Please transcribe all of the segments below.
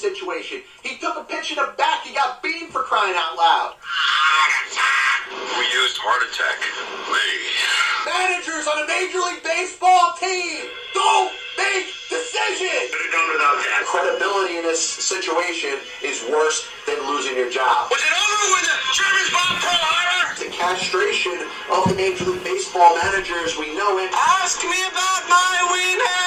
this situation. He took a pitch in the back. He got beamed for crying out loud. We used heart attack. Me. Managers on a Major League Baseball team don't make decisions. Could have done without that. Credibility in this situation is worse than losing your job. Was it over with the Germans bombed Pearl Harbor? The castration of the Major League Baseball managers, we know it. Ask me about my wiener.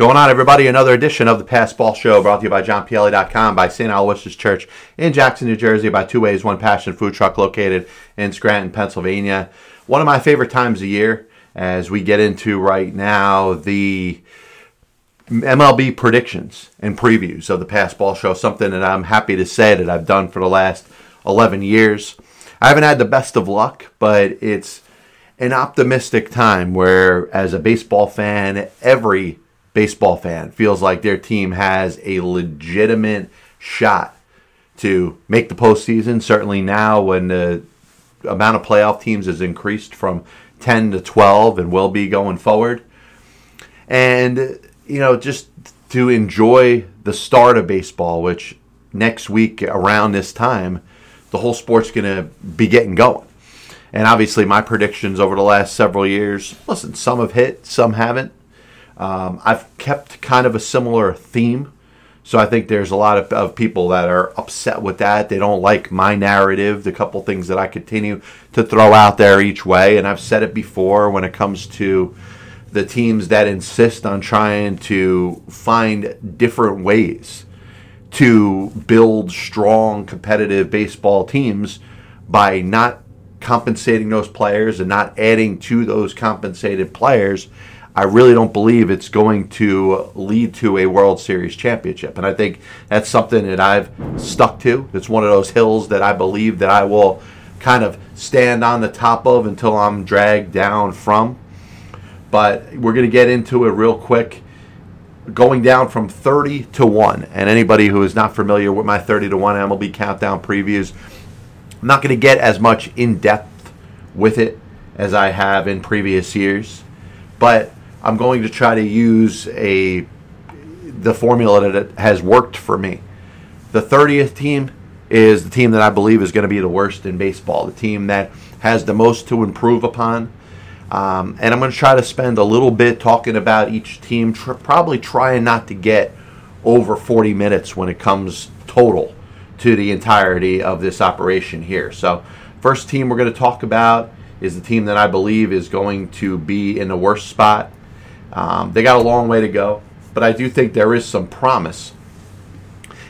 Going on, everybody? Another edition of the Pass Ball Show brought to you by JohnPielli.com, by St. Aloysius Church in Jackson, New Jersey, by Two Ways, One Passion Food Truck located in Scranton, Pennsylvania. One of my favorite times of year as we get into right now the MLB predictions and previews of the Pass Ball Show, something that I'm happy to say that I've done for the last 11 years. I haven't had the best of luck, but it's an optimistic time where, as a baseball fan, every baseball fan feels like their team has a legitimate shot to make the postseason. Certainly now, when the amount of playoff teams has increased from 10 to 12 and will be going forward. And, you know, just to enjoy the start of baseball, which next week around this time, the whole sport's going to be getting going. And obviously, my predictions over the last several years, listen, some have hit, some haven't. Um, I've kept kind of a similar theme. So I think there's a lot of, of people that are upset with that. They don't like my narrative, the couple things that I continue to throw out there each way. And I've said it before when it comes to the teams that insist on trying to find different ways to build strong competitive baseball teams by not compensating those players and not adding to those compensated players I really don't believe it's going to lead to a World Series championship. And I think that's something that I've stuck to. It's one of those hills that I believe that I will kind of stand on the top of until I'm dragged down from. But we're going to get into it real quick. Going down from 30 to 1. And anybody who is not familiar with my 30 to 1 MLB countdown previews, I'm not going to get as much in depth with it as I have in previous years. But I'm going to try to use a the formula that has worked for me. The 30th team is the team that I believe is going to be the worst in baseball, the team that has the most to improve upon. Um, and I'm going to try to spend a little bit talking about each team, tr- probably trying not to get over 40 minutes when it comes total to the entirety of this operation here. So, first team we're going to talk about is the team that I believe is going to be in the worst spot um, they got a long way to go, but I do think there is some promise.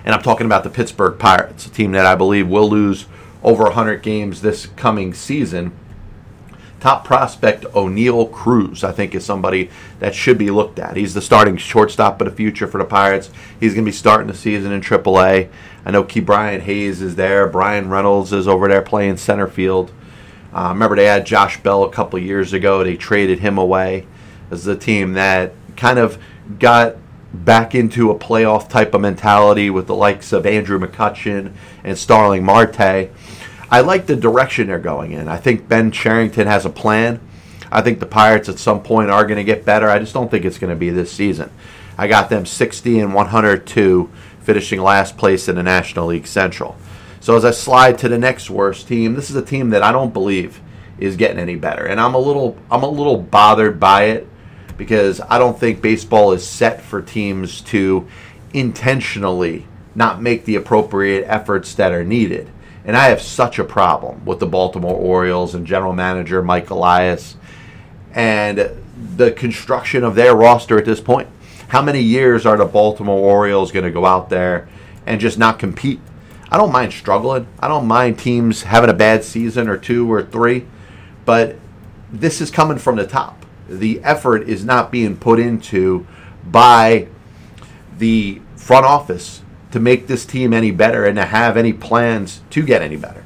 And I'm talking about the Pittsburgh Pirates, a team that I believe will lose over 100 games this coming season. Top prospect Oneil Cruz, I think, is somebody that should be looked at. He's the starting shortstop of the future for the Pirates. He's going to be starting the season in AAA. I know Ke'Bryan Hayes is there. Bryan Reynolds is over there playing center field. Uh, remember, they had Josh Bell a couple years ago. They traded him away as a team that kind of got back into a playoff type of mentality with the likes of Andrew McCutchen and Starling Marte. I like the direction they're going in. I think Ben Cherington has a plan. I think the Pirates at some point are going to get better. I just don't think it's going to be this season. I got them 60 and 102, finishing last place in the National League Central. So as I slide to the next worst team, this is a team that I don't believe is getting any better, and I'm a little I'm a little bothered by it because I don't think baseball is set for teams to intentionally not make the appropriate efforts that are needed. And I have such a problem with the Baltimore Orioles and general manager Mike Elias and the construction of their roster at this point. How many years are the Baltimore Orioles going to go out there and just not compete? I don't mind struggling. I don't mind teams having a bad season or two or three, but this is coming from the top the effort is not being put into by the front office to make this team any better and to have any plans to get any better.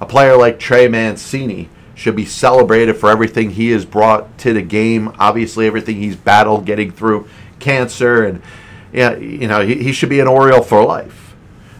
A player like Trey Mancini should be celebrated for everything he has brought to the game. Obviously, everything he's battled getting through cancer, and yeah, you know he, he should be an Oriole for life.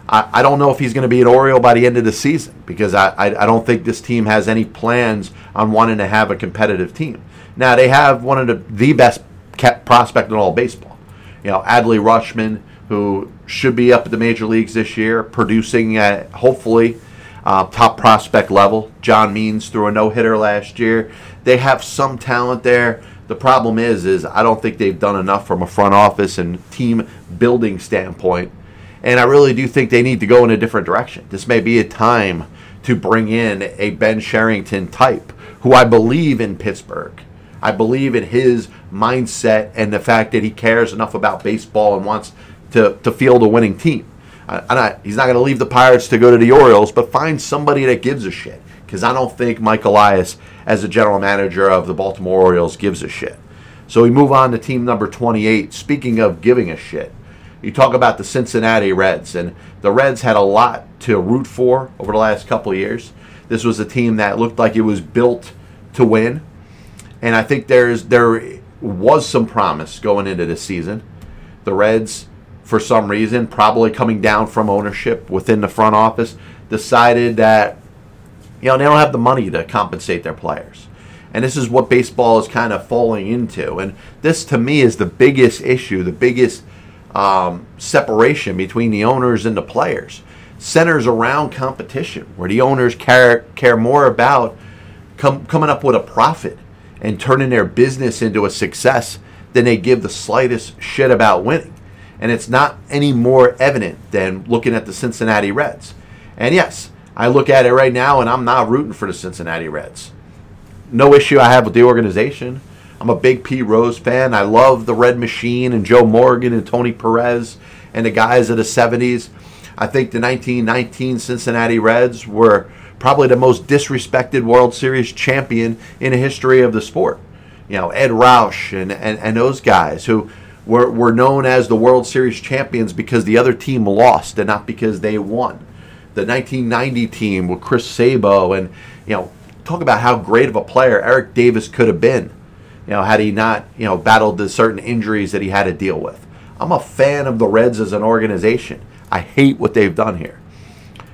I, I don't know if he's going to be an Oriole by the end of the season because I, I, I don't think this team has any plans on wanting to have a competitive team. Now they have one of the, the best kept prospect in all baseball. You know, Adley Rutschman, who should be up at the major leagues this year, producing at hopefully uh, top prospect level. John Means threw a no hitter last year. They have some talent there. The problem is, is I don't think they've done enough from a front office and team building standpoint. And I really do think they need to go in a different direction. This may be a time to bring in a Ben Cherington type, who I believe in Pittsburgh. I believe in his mindset and the fact that he cares enough about baseball and wants to, to field a winning team. I, he's not going to leave the Pirates to go to the Orioles, but find somebody that gives a shit. Because I don't think Mike Elias, as the general manager of the Baltimore Orioles, gives a shit. So we move on to team number 28. Speaking of giving a shit, you talk about the Cincinnati Reds, and the Reds had a lot to root for over the last couple years. This was a team that looked like it was built to win, and I think there's there was some promise going into this season. The Reds, for some reason, probably coming down from ownership within the front office, decided that you know they don't have the money to compensate their players. And this is what baseball is kind of falling into. And this, to me, is the biggest issue, the biggest um, separation between the owners and the players centers around competition, where the owners care care more about com- coming up with a profit and turning their business into a success than they give the slightest shit about winning. And it's not any more evident than looking at the Cincinnati Reds. And yes, I look at it right now and I'm not rooting for the Cincinnati Reds. No issue I have with the organization. I'm a big Pete Rose fan. I love the Red Machine and Joe Morgan and Tony Perez and the guys of the 70s. I think the 1919 Cincinnati Reds were probably the most disrespected World Series champion in the history of the sport. You know, Edd Roush and, and, and those guys who were, were known as the World Series champions because the other team lost and not because they won. The 1990 team with Chris Sabo and, you know, talk about how great of a player Eric Davis could have been, you know, had he not, you know, battled the certain injuries that he had to deal with. I'm a fan of the Reds as an organization. I hate what they've done here.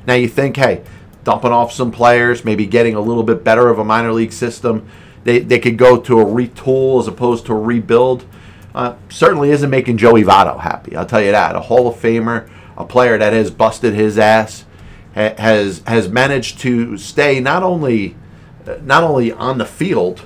Now you think, hey, dumping off some players, maybe getting a little bit better of a minor league system, they, they could go to a retool as opposed to a rebuild. Uh, certainly isn't making Joey Votto happy. I'll tell you that. A Hall of Famer, a player that has busted his ass, ha- has has managed to stay not only not only on the field,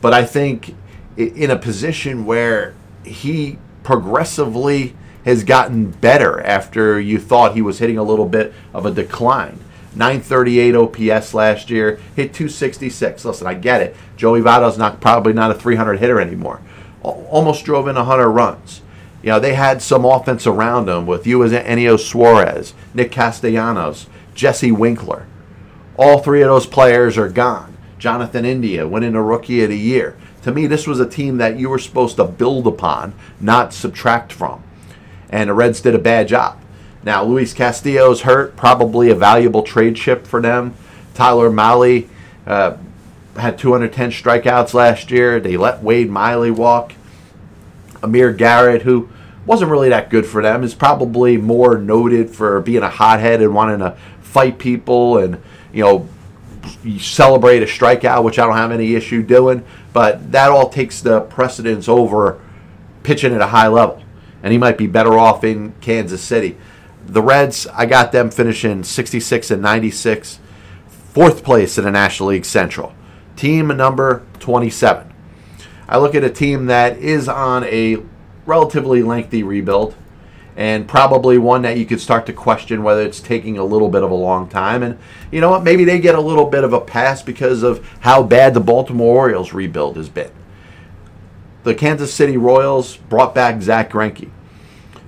but I think in a position where he progressively has gotten better after you thought he was hitting a little bit of a decline. 938 OPS last year, hit 266. Listen, I get it. Joey Votto's not probably not a 300 hitter anymore. Almost drove in 100 runs. You know, they had some offense around him with Eugenio Suarez, Nick Castellanos, Jesse Winkler. All three of those players are gone. Jonathan India winning a Rookie of the Year. To me, this was a team that you were supposed to build upon, not subtract from and the Reds did a bad job. Now, Luis Castillo's hurt, probably a valuable trade chip for them. Tyler Mahle uh, had 210 strikeouts last year. They let Wade Miley walk. Amir Garrett, who wasn't really that good for them, is probably more noted for being a hothead and wanting to fight people and, you know, celebrate a strikeout, which I don't have any issue doing. But that all takes the precedence over pitching at a high level and he might be better off in Kansas City. The Reds, I got them finishing 66 and 96, fourth place in the National League Central. Team number 27. I look at a team that is on a relatively lengthy rebuild and probably one that you could start to question whether it's taking a little bit of a long time. And you know what? Maybe they get a little bit of a pass because of how bad the Baltimore Orioles rebuild has been the Kansas City Royals brought back Zack Greinke.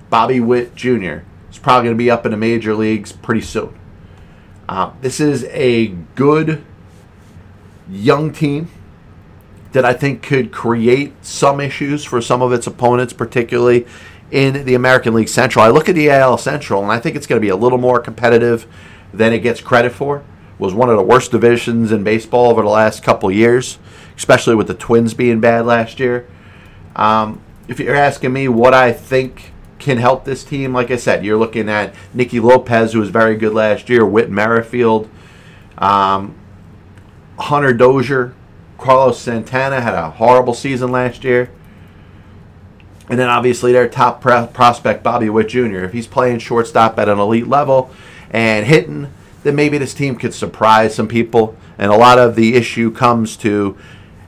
Bobby Witt Jr. is probably going to be up in the major leagues pretty soon. Uh, this is a good young team that I think could create some issues for some of its opponents, particularly in the American League Central. I look at the AL Central and I think it's going to be a little more competitive than it gets credit for. It was one of the worst divisions in baseball over the last couple years, especially with the Twins being bad last year. Um, if you're asking me what I think can help this team, like I said, you're looking at Nicky Lopez, who was very good last year, Whit Merrifield, um, Hunter Dozier, Carlos Santana had a horrible season last year. And then obviously their top pro- prospect, Bobby Witt Jr., if he's playing shortstop at an elite level and hitting, then maybe this team could surprise some people. And a lot of the issue comes to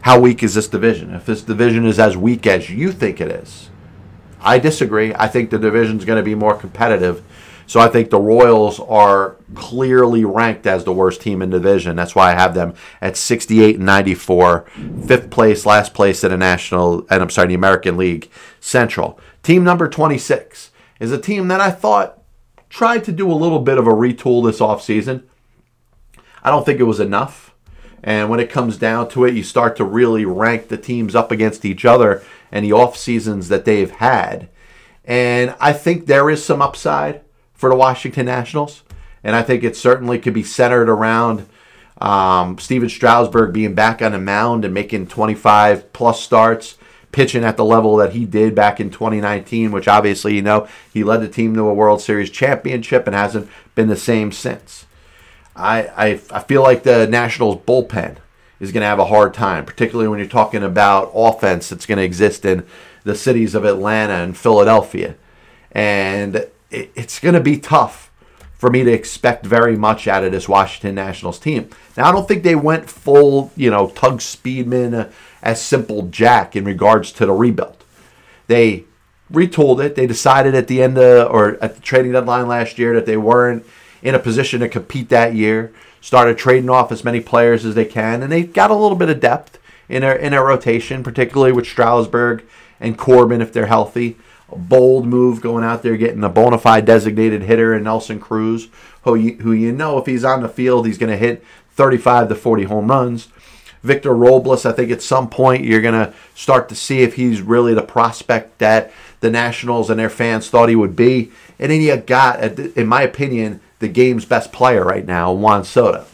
how weak is this division? If this division is as weak as you think it is, I disagree. I think the division's going to be more competitive. So I think the Royals are clearly ranked as the worst team in division. That's why I have them at 68 and 94, fifth place, last place in the National, and I'm sorry, the American League Central. Team number 26 is a team that I thought tried to do a little bit of a retool this offseason. I don't think it was enough. And when it comes down to it, you start to really rank the teams up against each other and the off seasons that they've had. And I think there is some upside for the Washington Nationals. And I think it certainly could be centered around um, Stephen Strasburg being back on the mound and making 25 plus starts, pitching at the level that he did back in 2019, which obviously, you know, he led the team to a World Series championship and hasn't been the same since. I, I, I feel like the Nationals bullpen is going to have a hard time, particularly when you're talking about offense that's going to exist in the cities of Atlanta and Philadelphia. And it, it's going to be tough for me to expect very much out of this Washington Nationals team. Now, I don't think they went full, you know, Tugg Speedman uh, as simple Jack in regards to the rebuild. They retooled it. They decided at the end of, or at the trading deadline last year that they weren't in a position to compete that year. Started trading off as many players as they can, and they've got a little bit of depth in their in their rotation, particularly with Strasburg and Corbin if they're healthy. A bold move going out there getting a bona fide designated hitter in Nelson Cruz, who you, who you know if he's on the field he's going to hit 35 to 40 home runs. Victor Robles, I think at some point you're going to start to see if he's really the prospect that the Nationals and their fans thought he would be. And then you got, in my opinion, the game's best player right now, Juan Soto.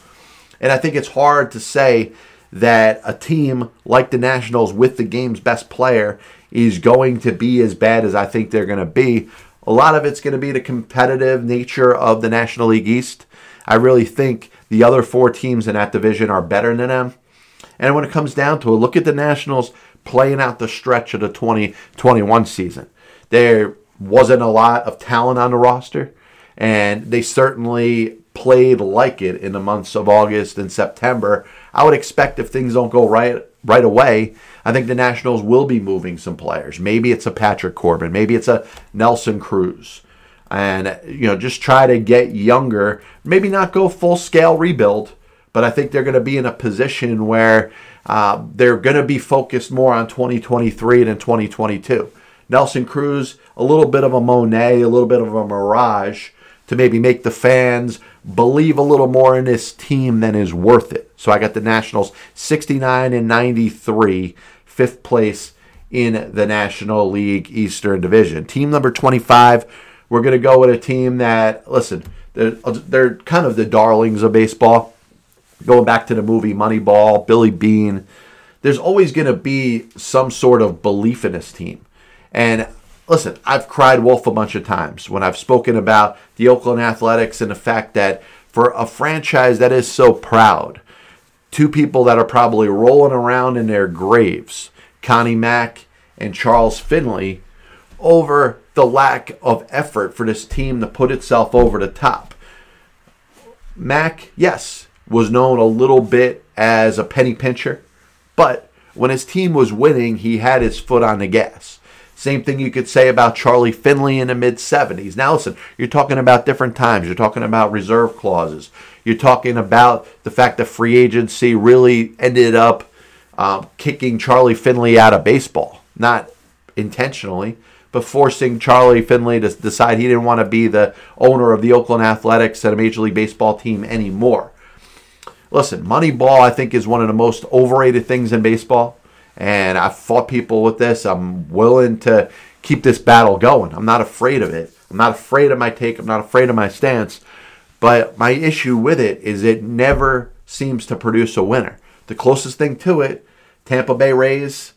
And I think it's hard to say that a team like the Nationals with the game's best player is going to be as bad as I think they're going to be. A lot of it's going to be the competitive nature of the National League East. I really think the other four teams in that division are better than them. And when it comes down to it, look at the Nationals playing out the stretch of the 2021 season. There wasn't a lot of talent on the roster and they certainly played like it in the months of August and September. I would expect if things don't go right right away, I think the Nationals will be moving some players. Maybe it's a Patrick Corbin, maybe it's a Nelson Cruz. And you know, just try to get younger, maybe not go full scale rebuild, but I think they're going to be in a position where uh, they're going to be focused more on 2023 than 2022. Nelson Cruz, a little bit of a Monet, a little bit of a mirage, to maybe make the fans believe a little more in this team than is worth it. So I got the Nationals 69 and 93, fifth place in the National League Eastern Division. Team number 25, we're going to go with a team that, listen, they're, they're kind of the darlings of baseball. Going back to the movie Moneyball, Billy Beane, there's always going to be some sort of belief in this team. And listen, I've cried wolf a bunch of times when I've spoken about the Oakland Athletics and the fact that for a franchise that is so proud, two people that are probably rolling around in their graves, Connie Mack and Charles Finley, over the lack of effort for this team to put itself over the top. Mack, yes, was known a little bit as a penny pincher, but when his team was winning, he had his foot on the gas. Same thing you could say about Charlie Finley in the mid 70s. Now, listen, you're talking about different times. You're talking about reserve clauses. You're talking about the fact that free agency really ended up um, kicking Charlie Finley out of baseball. Not intentionally, but forcing Charlie Finley to decide he didn't want to be the owner of the Oakland Athletics and a Major League Baseball team anymore. Listen, Moneyball, I think, is one of the most overrated things in baseball and I've fought people with this. I'm willing to keep this battle going. I'm not afraid of it. I'm not afraid of my take. I'm not afraid of my stance. But my issue with it is it never seems to produce a winner. The closest thing to it, Tampa Bay Rays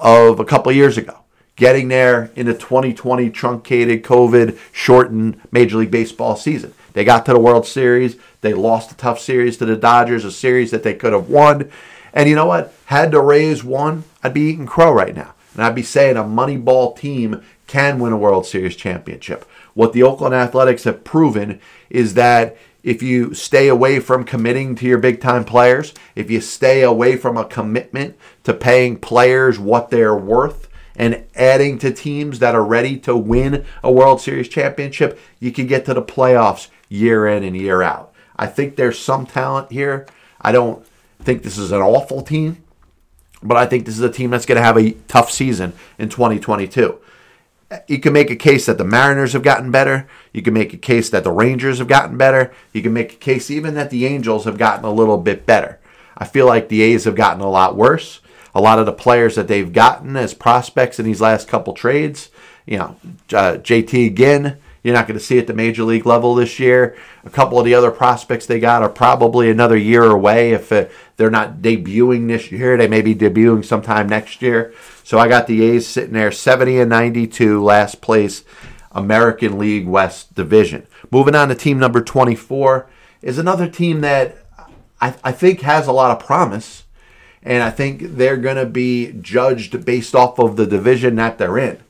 of a couple years ago, getting there in the 2020 truncated COVID shortened Major League Baseball season. They got to the World Series. They lost a tough series to the Dodgers, a series that they could have won. And you know what? Had to raise one, I'd be eating crow right now. And I'd be saying a Moneyball team can win a World Series championship. What the Oakland Athletics have proven is that if you stay away from committing to your big time players, if you stay away from a commitment to paying players what they're worth and adding to teams that are ready to win a World Series championship, you can get to the playoffs year in and year out. I think there's some talent here. I don't think this is an awful team, but I think this is a team that's going to have a tough season in 2022 you can make a case that the Mariners have gotten better. You can make a case that the Rangers have gotten better. You can make a case even that the Angels have gotten a little bit better. I feel like the A's have gotten a lot worse. A lot of the players that they've gotten as prospects in these last couple trades, you know, uh, JT again, you're not going to see at the major league level this year. A couple of the other prospects they got are probably another year away. If uh, they're not debuting this year, they may be debuting sometime next year. So I got the A's sitting there 70 and 92, last place, American League West Division. Moving on to team number 24 is another team that I, I think has a lot of promise. And I think they're going to be judged based off of the division that they're in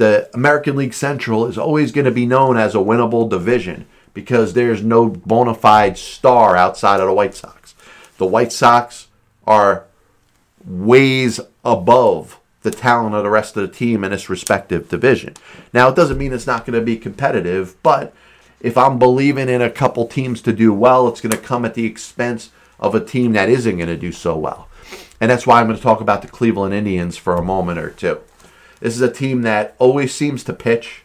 the American League Central is always going to be known as a winnable division because there's no bona fide star outside of the White Sox. The White Sox are ways above the talent of the rest of the team in its respective division. Now, it doesn't mean it's not going to be competitive, but if I'm believing in a couple teams to do well, it's going to come at the expense of a team that isn't going to do so well. And that's why I'm going to talk about the Cleveland Indians for a moment or two. This is a team that always seems to pitch.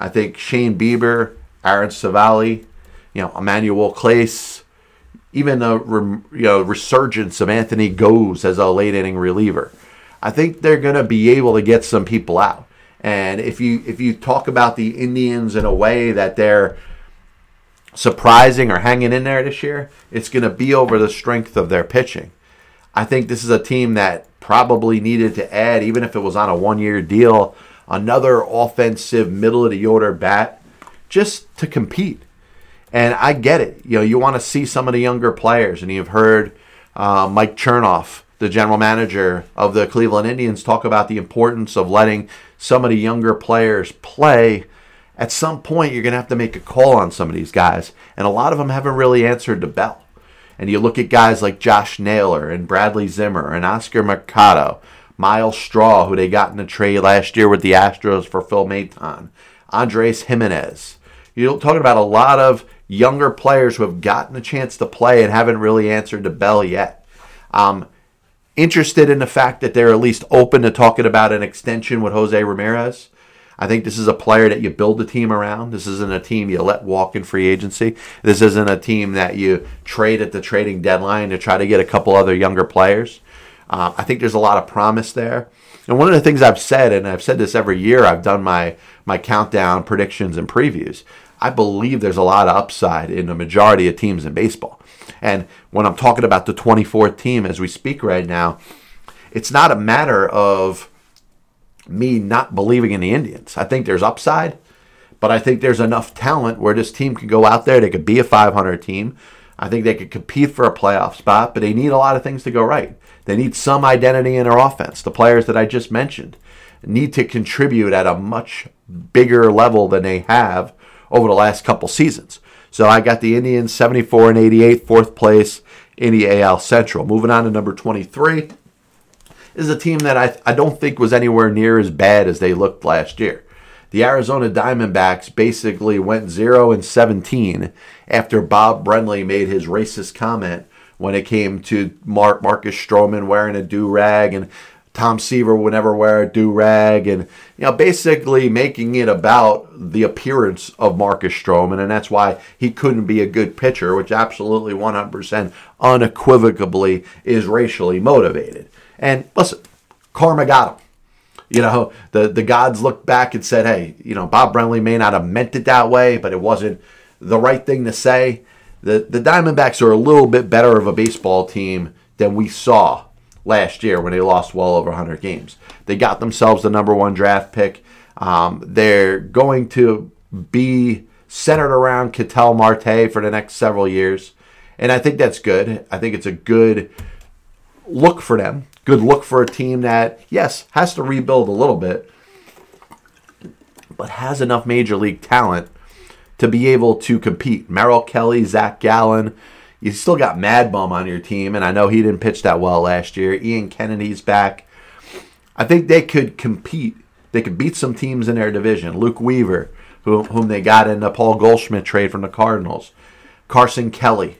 I think Shane Bieber, Aaron Civale, you know, Emmanuel Clase, even a you know resurgence of Anthony Gose as a late inning reliever. I think they're going to be able to get some people out. And if you if you talk about the Indians in a way that they're surprising or hanging in there this year, it's going to be over the strength of their pitching. I think this is a team that probably needed to add, even if it was on a one year deal, another offensive middle of the order bat just to compete. And I get it. You know, you want to see some of the younger players, and you've heard uh, Mike Chernoff, the general manager of the Cleveland Indians, talk about the importance of letting some of the younger players play. At some point, you're going to have to make a call on some of these guys, and a lot of them haven't really answered the bell. And you look at guys like Josh Naylor and Bradley Zimmer and Oscar Mercado, Myles Straw, who they got in a trade last year with the Astros for Phil Maton, Andres Gimenez. You're talking about a lot of younger players who have gotten a chance to play and haven't really answered the bell yet. Um, interested in the fact that they're at least open to talking about an extension with Jose Ramirez. I think this is a player that you build a team around. This isn't a team you let walk in free agency. This isn't a team that you trade at the trading deadline to try to get a couple other younger players. Uh, I think there's a lot of promise there. And one of the things I've said, and I've said this every year, I've done my my countdown predictions and previews. I believe there's a lot of upside in the majority of teams in baseball. And when I'm talking about the 24th team as we speak right now, it's not a matter of me not believing in the Indians. I think there's upside, but I think there's enough talent where this team could go out there. They could be a 500 team. I think they could compete for a playoff spot, but they need a lot of things to go right. They need some identity in their offense. The players that I just mentioned need to contribute at a much bigger level than they have over the last couple seasons. So I got the Indians 74 and 88, fourth place in the AL Central. Moving on to number 23 is a team that I, I don't think was anywhere near as bad as they looked last year. The Arizona Diamondbacks basically went 0 and 17 after Bob Brenly made his racist comment when it came to Mark Marcus Stroman wearing a do rag and Tom Seaver would never wear a do rag, and you know, basically making it about the appearance of Marcus Stroman, and that's why he couldn't be a good pitcher, which absolutely 100% unequivocally is racially motivated. And listen, karma got him. You know, the, the gods looked back and said, hey, you know, Bob Brenly may not have meant it that way, but it wasn't the right thing to say. The, the Diamondbacks are a little bit better of a baseball team than we saw last year when they lost well over 100 games. They got themselves the number one draft pick. Um, they're going to be centered around Ketel Marte for the next several years. And I think that's good. I think it's a good look for them good look for a team that, yes, has to rebuild a little bit, but has enough major league talent to be able to compete. Merrill Kelly, Zach Gallen, you still got Mad Bum on your team, and I know he didn't pitch that well last year. Ian Kennedy's back. I think they could compete. They could beat some teams in their division. Luke Weaver, who, whom they got in the Paul Goldschmidt trade from the Cardinals. Carson Kelly.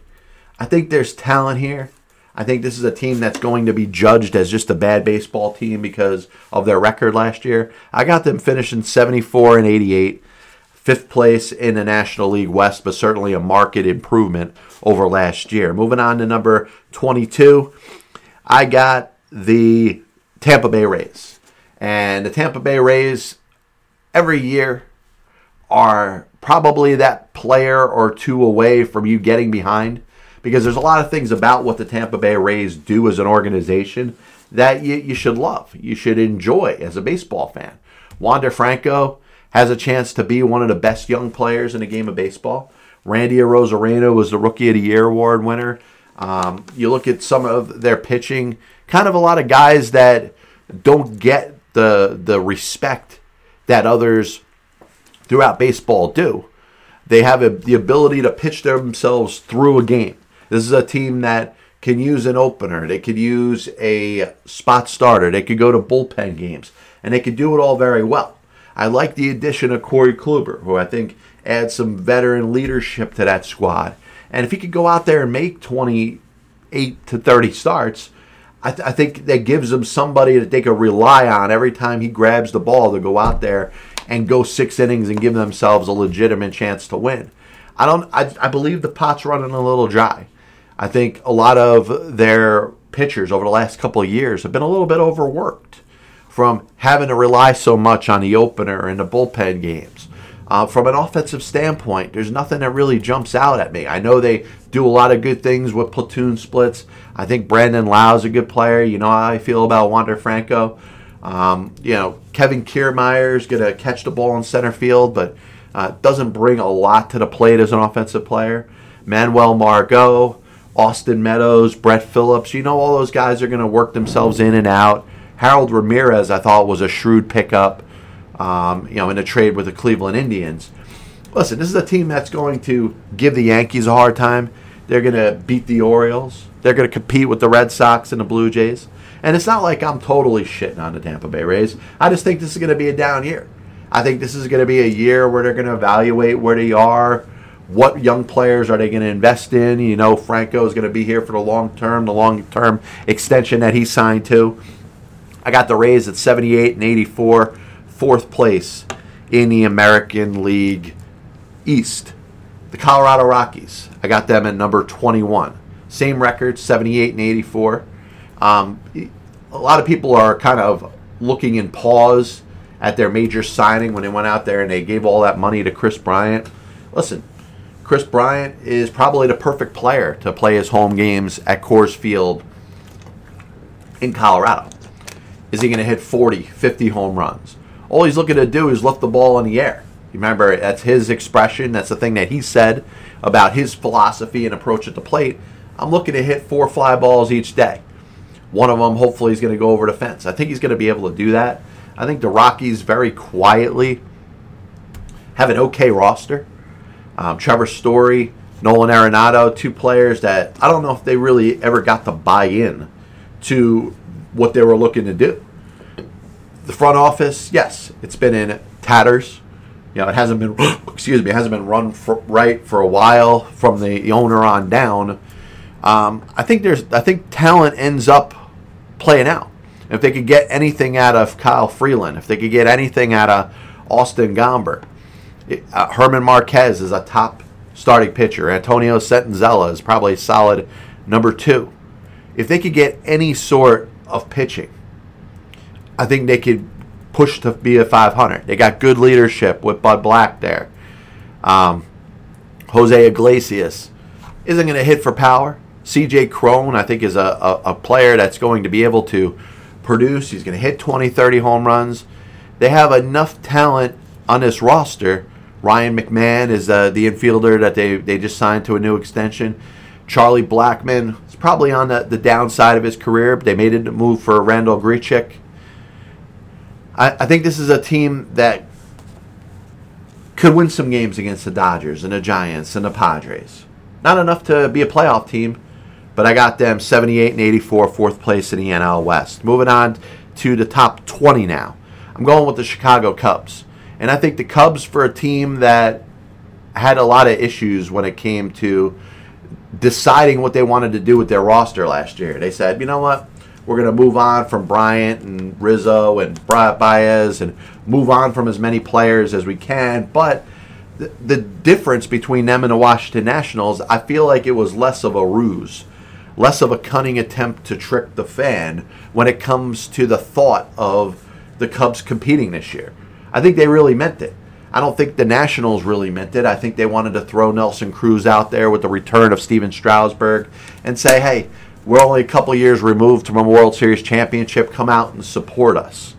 I think there's talent here. I think this is a team that's going to be judged as just a bad baseball team because of their record last year. I got them finishing 74 and 88, fifth place in the National League West, but certainly a market improvement over last year. Moving on to number 22, I got the Tampa Bay Rays. And the Tampa Bay Rays, every year, are probably that player or two away from you getting behind because there's a lot of things about what the Tampa Bay Rays do as an organization that you, you should love, you should enjoy as a baseball fan. Wander Franco has a chance to be one of the best young players in the game of baseball. Randy Arozarena was the Rookie of the Year award winner. Um, you look at some of their pitching, kind of a lot of guys that don't get the the respect that others throughout baseball do. They have a, the ability to pitch themselves through a game. This is a team that can use an opener. They could use a spot starter. They could go to bullpen games, and they could do it all very well. I like the addition of Corey Kluber, who I think adds some veteran leadership to that squad. And if he could go out there and make 28 to 30 starts, I, th- I think that gives them somebody that they can rely on every time he grabs the ball to go out there and go six innings and give themselves a legitimate chance to win. I don't. I, I believe the pot's running a little dry. I think a lot of their pitchers over the last couple of years have been a little bit overworked from having to rely so much on the opener and the bullpen games. Uh, from an offensive standpoint, there's nothing that really jumps out at me. I know they do a lot of good things with platoon splits. I think Brandon is a good player. You know how I feel about Wander Franco. Um, you know, Kevin Kiermaier's going to catch the ball in center field, but uh, doesn't bring a lot to the plate as an offensive player. Manuel Margot, Austin Meadows, Brett Phillips, you know, all those guys are going to work themselves in and out. Harold Ramirez, I thought, was a shrewd pickup, um, you know, in a trade with the Cleveland Indians. Listen, this is a team that's going to give the Yankees a hard time. They're going to beat the Orioles. They're going to compete with the Red Sox and the Blue Jays. And it's not like I'm totally shitting on the Tampa Bay Rays. I just think this is going to be a down year. I think this is going to be a year where they're going to evaluate where they are, what young players are they going to invest in. You know, Franco is going to be here for the long term, the long term extension that he signed to. I got the Rays at 78 and 84, fourth place in the American League East. The Colorado Rockies, I got them at number 21. Same record, 78 and 84. Um, a lot of people are kind of looking in pause at their major signing when they went out there and they gave all that money to Kris Bryant. Listen, Kris Bryant is probably the perfect player to play his home games at Coors Field in Colorado. Is he going to hit 40, 50 home runs? All he's looking to do is lift the ball in the air. Remember, that's his expression. That's the thing that he said about his philosophy and approach at the plate. I'm looking to hit four fly balls each day. One of them, hopefully, is going to go over the fence. I think he's going to be able to do that. I think the Rockies very quietly have an okay roster. Um, Trevor Story, Nolan Arenado, two players that I don't know if they really ever got to buy in to what they were looking to do. The front office, yes, it's been in tatters. You know, it hasn't been, excuse me, it hasn't been run for, right for a while from the owner on down. Um, I think there's, I think talent ends up playing out. If they could get anything out of Kyle Freeland, if they could get anything out of Austin Gomber, uh, German Marquez is a top starting pitcher. Antonio Senzatela is probably solid number two. If they could get any sort of pitching, I think they could push to be a 500. They got good leadership with Bud Black there. Um, Jose Iglesias isn't going to hit for power. CJ Cron, I think, is a, a, a player that's going to be able to produce. He's going to hit 20, 30 home runs. They have enough talent on this roster. Ryan McMahon is uh, the infielder that they, they just signed to a new extension Charlie Blackmon is probably on the, the downside of his career. But they made a move for Randal Grichuk. I, I think this is a team that could win some games against the Dodgers and the Giants and the Padres. Not enough to be a playoff team, but I got them 78 and 84, fourth place in the NL West. Moving on to the top 20 now. I'm going with the Chicago Cubs. And I think the Cubs, for a team that had a lot of issues when it came to deciding what they wanted to do with their roster last year, they said, you know what? We're going to move on from Bryant and Rizzo and Baez and move on from as many players as we can. But the, the difference between them and the Washington Nationals, I feel like it was less of a ruse, less of a cunning attempt to trick the fan when it comes to the thought of the Cubs competing this year. I think they really meant it. I don't think the Nationals really meant it. I think they wanted to throw Nelson Cruz out there with the return of Stephen Strasburg and say, hey, we're only a couple years removed from a World Series championship. Come out and support us.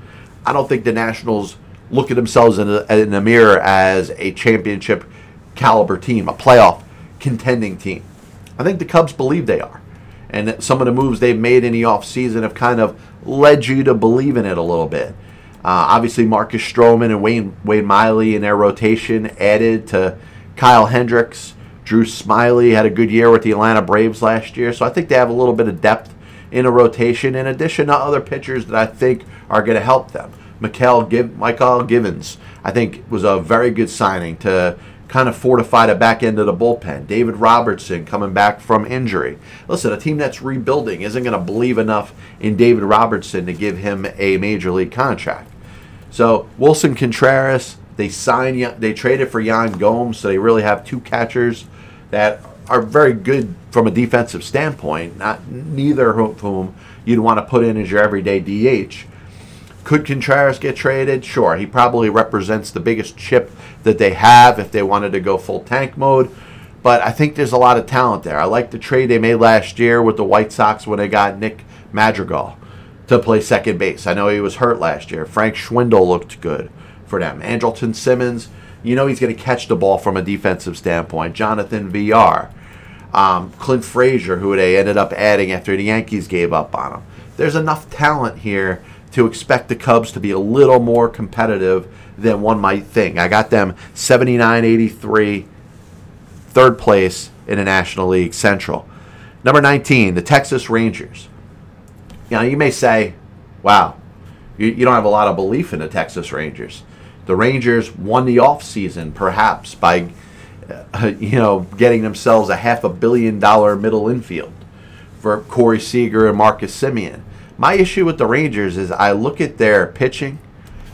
I don't think the Nationals look at themselves in a, in a mirror as a championship caliber team, a playoff contending team. I think the Cubs believe they are. And some of the moves they've made in the offseason have kind of led you to believe in it a little bit. Uh, obviously, Marcus Stroman and Wayne, Wade Miley in their rotation added to Kyle Hendricks. Drew Smyly had a good year with the Atlanta Braves last year, so I think they have a little bit of depth in a rotation in addition to other pitchers that I think are going to help them. Michael, Mychal Givens, I think, was a very good signing to kind of fortify the back end of the bullpen. David Robertson coming back from injury. Listen, a team that's rebuilding isn't going to believe enough in David Robertson to give him a major league contract. So Willson Contreras, they signed, they traded for Yan Gomes, so they really have two catchers that are very good from a defensive standpoint. Not neither of whom you'd want to put in as your everyday DH. Could Contreras get traded? Sure. He probably represents the biggest chip that they have if they wanted to go full tank mode. But I think there's a lot of talent there. I like the trade they made last year with the White Sox when they got Nick Madrigal to play second base. I know he was hurt last year. Frank Schwindel looked good for them. Andrelton Simmons, you know he's going to catch the ball from a defensive standpoint. Jonathan Villar, Um, Clint Frazier, who they ended up adding after the Yankees gave up on him. There's enough talent here to expect the Cubs to be a little more competitive than one might think. I got them 79 83, third place in the National League Central. Number 19, the Texas Rangers. You know, you may say, wow, you, you don't have a lot of belief in the Texas Rangers. The Rangers won the offseason perhaps by, uh, you know, getting themselves a half a billion dollar middle infield for Corey Seager and Marcus Semien. My issue with the Rangers is I look at their pitching,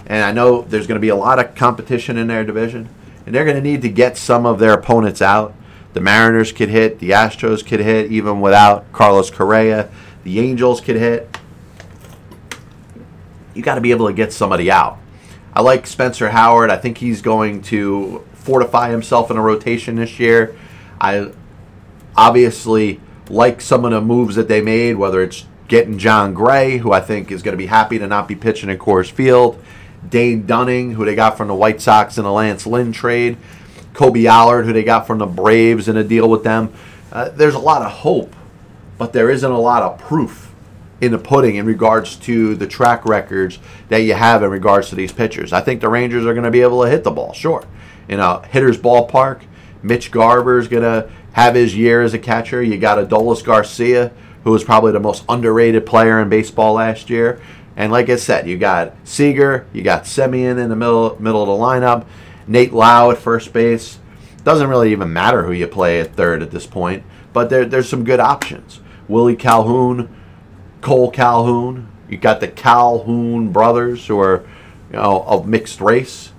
and I know there's going to be a lot of competition in their division, and they're going to need to get some of their opponents out. The Mariners could hit, the Astros could hit, even without Carlos Correa. The Angels could hit. You got to be able to get somebody out. I like Spencer Howard. I think he's going to fortify himself in a rotation this year. I obviously like some of the moves that they made, whether it's getting Jon Gray, who I think is going to be happy to not be pitching at Coors Field, Dane Dunning, who they got from the White Sox in a Lance Lynn trade, Kolby Allard, who they got from the Braves in a deal with them. Uh, there's a lot of hope, but there isn't a lot of proof in the pudding in regards to the track records that you have in regards to these pitchers. I think the Rangers are going to be able to hit the ball, sure. In a hitter's ballpark, Mitch Garver is going to have his year as a catcher. You got Adolis Garcia, who was probably the most underrated player in baseball last year. And like I said, you got Seager, you got Semien in the middle middle of the lineup, Nate Lowe at first base. Doesn't really even matter who you play at third at this point, but there, there's some good options. Willie Calhoun, Kole Calhoun. You got the Calhoun brothers who are, you know, of mixed race.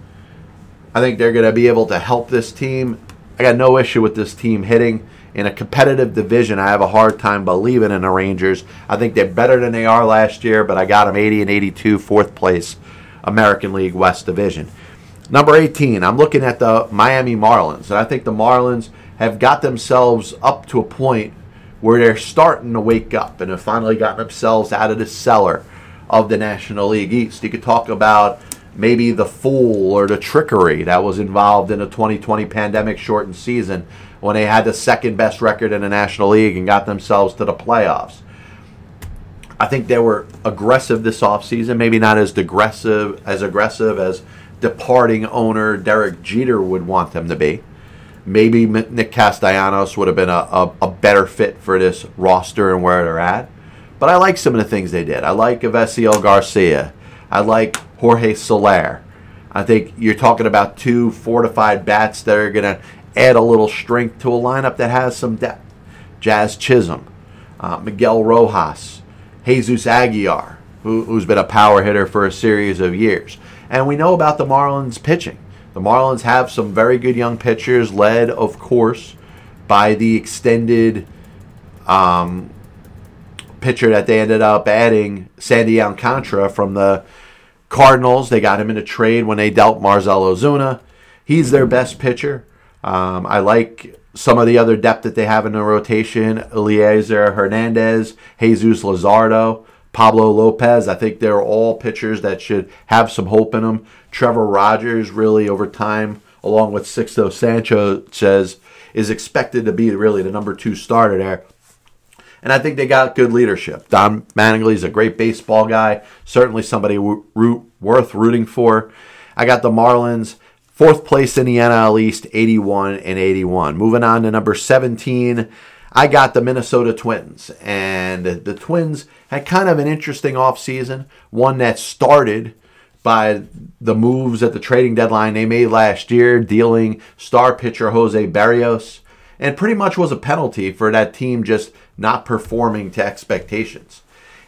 I think they're going to be able to help this team. I got no issue with this team hitting in a competitive division, I have a hard time believing in the Rangers. I think they're better than they are last year, but I got them 80 and 82, fourth place, American League West Division. Number 18, I'm looking at the Miami Marlins, and I think the Marlins have got themselves up to a point where they're starting to wake up and have finally gotten themselves out of the cellar of the National League East. You could talk about maybe the fool or the trickery that was involved in the 2020 pandemic shortened season when they had the second best record in the National League and got themselves to the playoffs. I think they were aggressive this offseason, maybe not as aggressive as aggressive as departing owner Derek Jeter would want them to be. Maybe Nick Castellanos would have been a, a, a better fit for this roster and where they're at. But I like some of the things they did. I like Avisail Garcia. I like Jorge Soler. I think you're talking about two fortified bats that are going to add a little strength to a lineup that has some depth. Jazz Chisholm, uh, Miguel Rojas, Jesus Aguilar, who, who's been a power hitter for a series of years. And we know about the Marlins pitching. The Marlins have some very good young pitchers, led, of course, by the extended um, pitcher that they ended up adding, Sandy Alcantara from the Cardinals. They got him in a trade when they dealt Marcell Ozuna. He's their best pitcher. Um, I like some of the other depth that they have in the rotation. Elieser Hernandez, Jesus Luzardo, Pablo Lopez. I think they're all pitchers that should have some hope in them. Trevor Rogers, really over time, along with Sixto Sanchez, is expected to be really the number two starter there. And I think they got good leadership. Don Mattingly is a great baseball guy, certainly somebody worth rooting for. I got the Marlins fourth place in the NL East, 81 and 81. Moving on to number 17, I got the Minnesota Twins. And the Twins had kind of an interesting offseason, one that started by the moves at the trading deadline they made last year, dealing star pitcher Jose Berrios, and pretty much was a penalty for that team just not performing to expectations.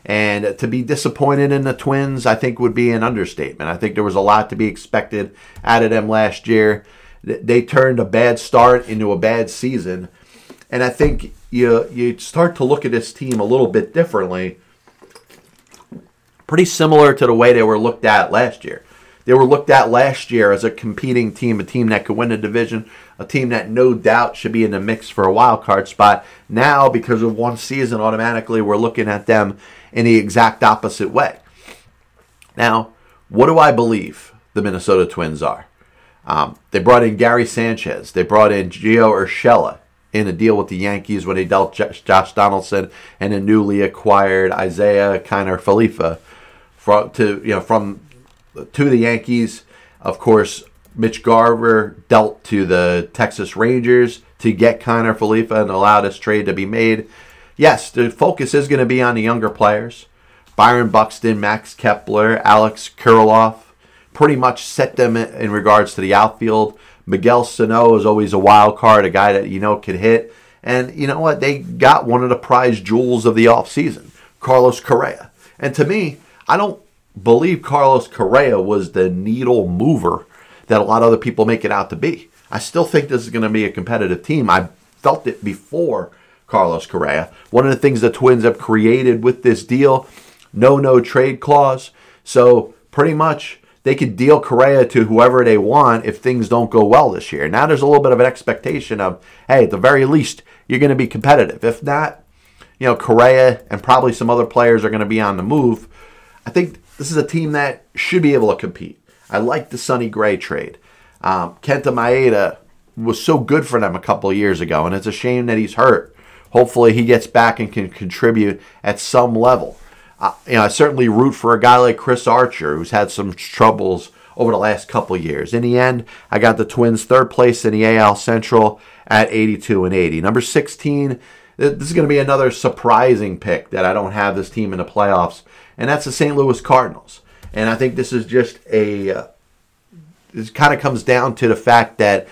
And to be disappointed in the Twins, I think, would be an understatement. I think there was a lot to be expected out of them last year. They turned a bad start into a bad season. And I think you, you start to look at this team a little bit differently. Pretty similar to the way they were looked at last year. They were looked at last year as a competing team, a team that could win the division, a team that no doubt should be in the mix for a wild card spot. Now, because of one season, automatically we're looking at them in the exact opposite way. Now, what do I believe the Minnesota Twins are? Um, they brought in Gary Sanchez. They brought in Gio Urshela in a deal with the Yankees when they dealt Josh Donaldson and a newly acquired Isiah Kiner-Falefa from to you know from to the Yankees. Of course, Mitch Garver dealt to the Texas Rangers to get Kiner-Falefa and allow this trade to be made. Yes, the focus is going to be on the younger players. Byron Buxton, Max Kepler, Alex Kirilloff, pretty much set them in regards to the outfield. Miguel Sano is always a wild card, a guy that you know could hit. And you know what? They got one of the prize jewels of the offseason, Carlos Correa. And to me, I don't believe Carlos Correa was the needle mover that a lot of other people make it out to be. I still think this is going to be a competitive team. I felt it before Carlos Correa. One of the things the Twins have created with this deal, no no trade clause. So pretty much they could deal Correa to whoever they want if things don't go well this year. Now there's a little bit of an expectation of, hey, at the very least, you're going to be competitive. If not, you know, Correa and probably some other players are going to be on the move. I think this is a team that should be able to compete. I like the Sonny Gray trade. Um, Kenta Maeda was so good for them a couple years ago, and it's a shame that he's hurt. Hopefully, he gets back and can contribute at some level. Uh, you know, I certainly root for a guy like Chris Archer, who's had some troubles over the last couple years. In the end, I got the Twins third place in the AL Central at 82 and 80. Number 16, this is going to be another surprising pick that I don't have this team in the playoffs, and that's the St. Louis Cardinals. And I think this is just a. Uh, this kind of comes down to the fact that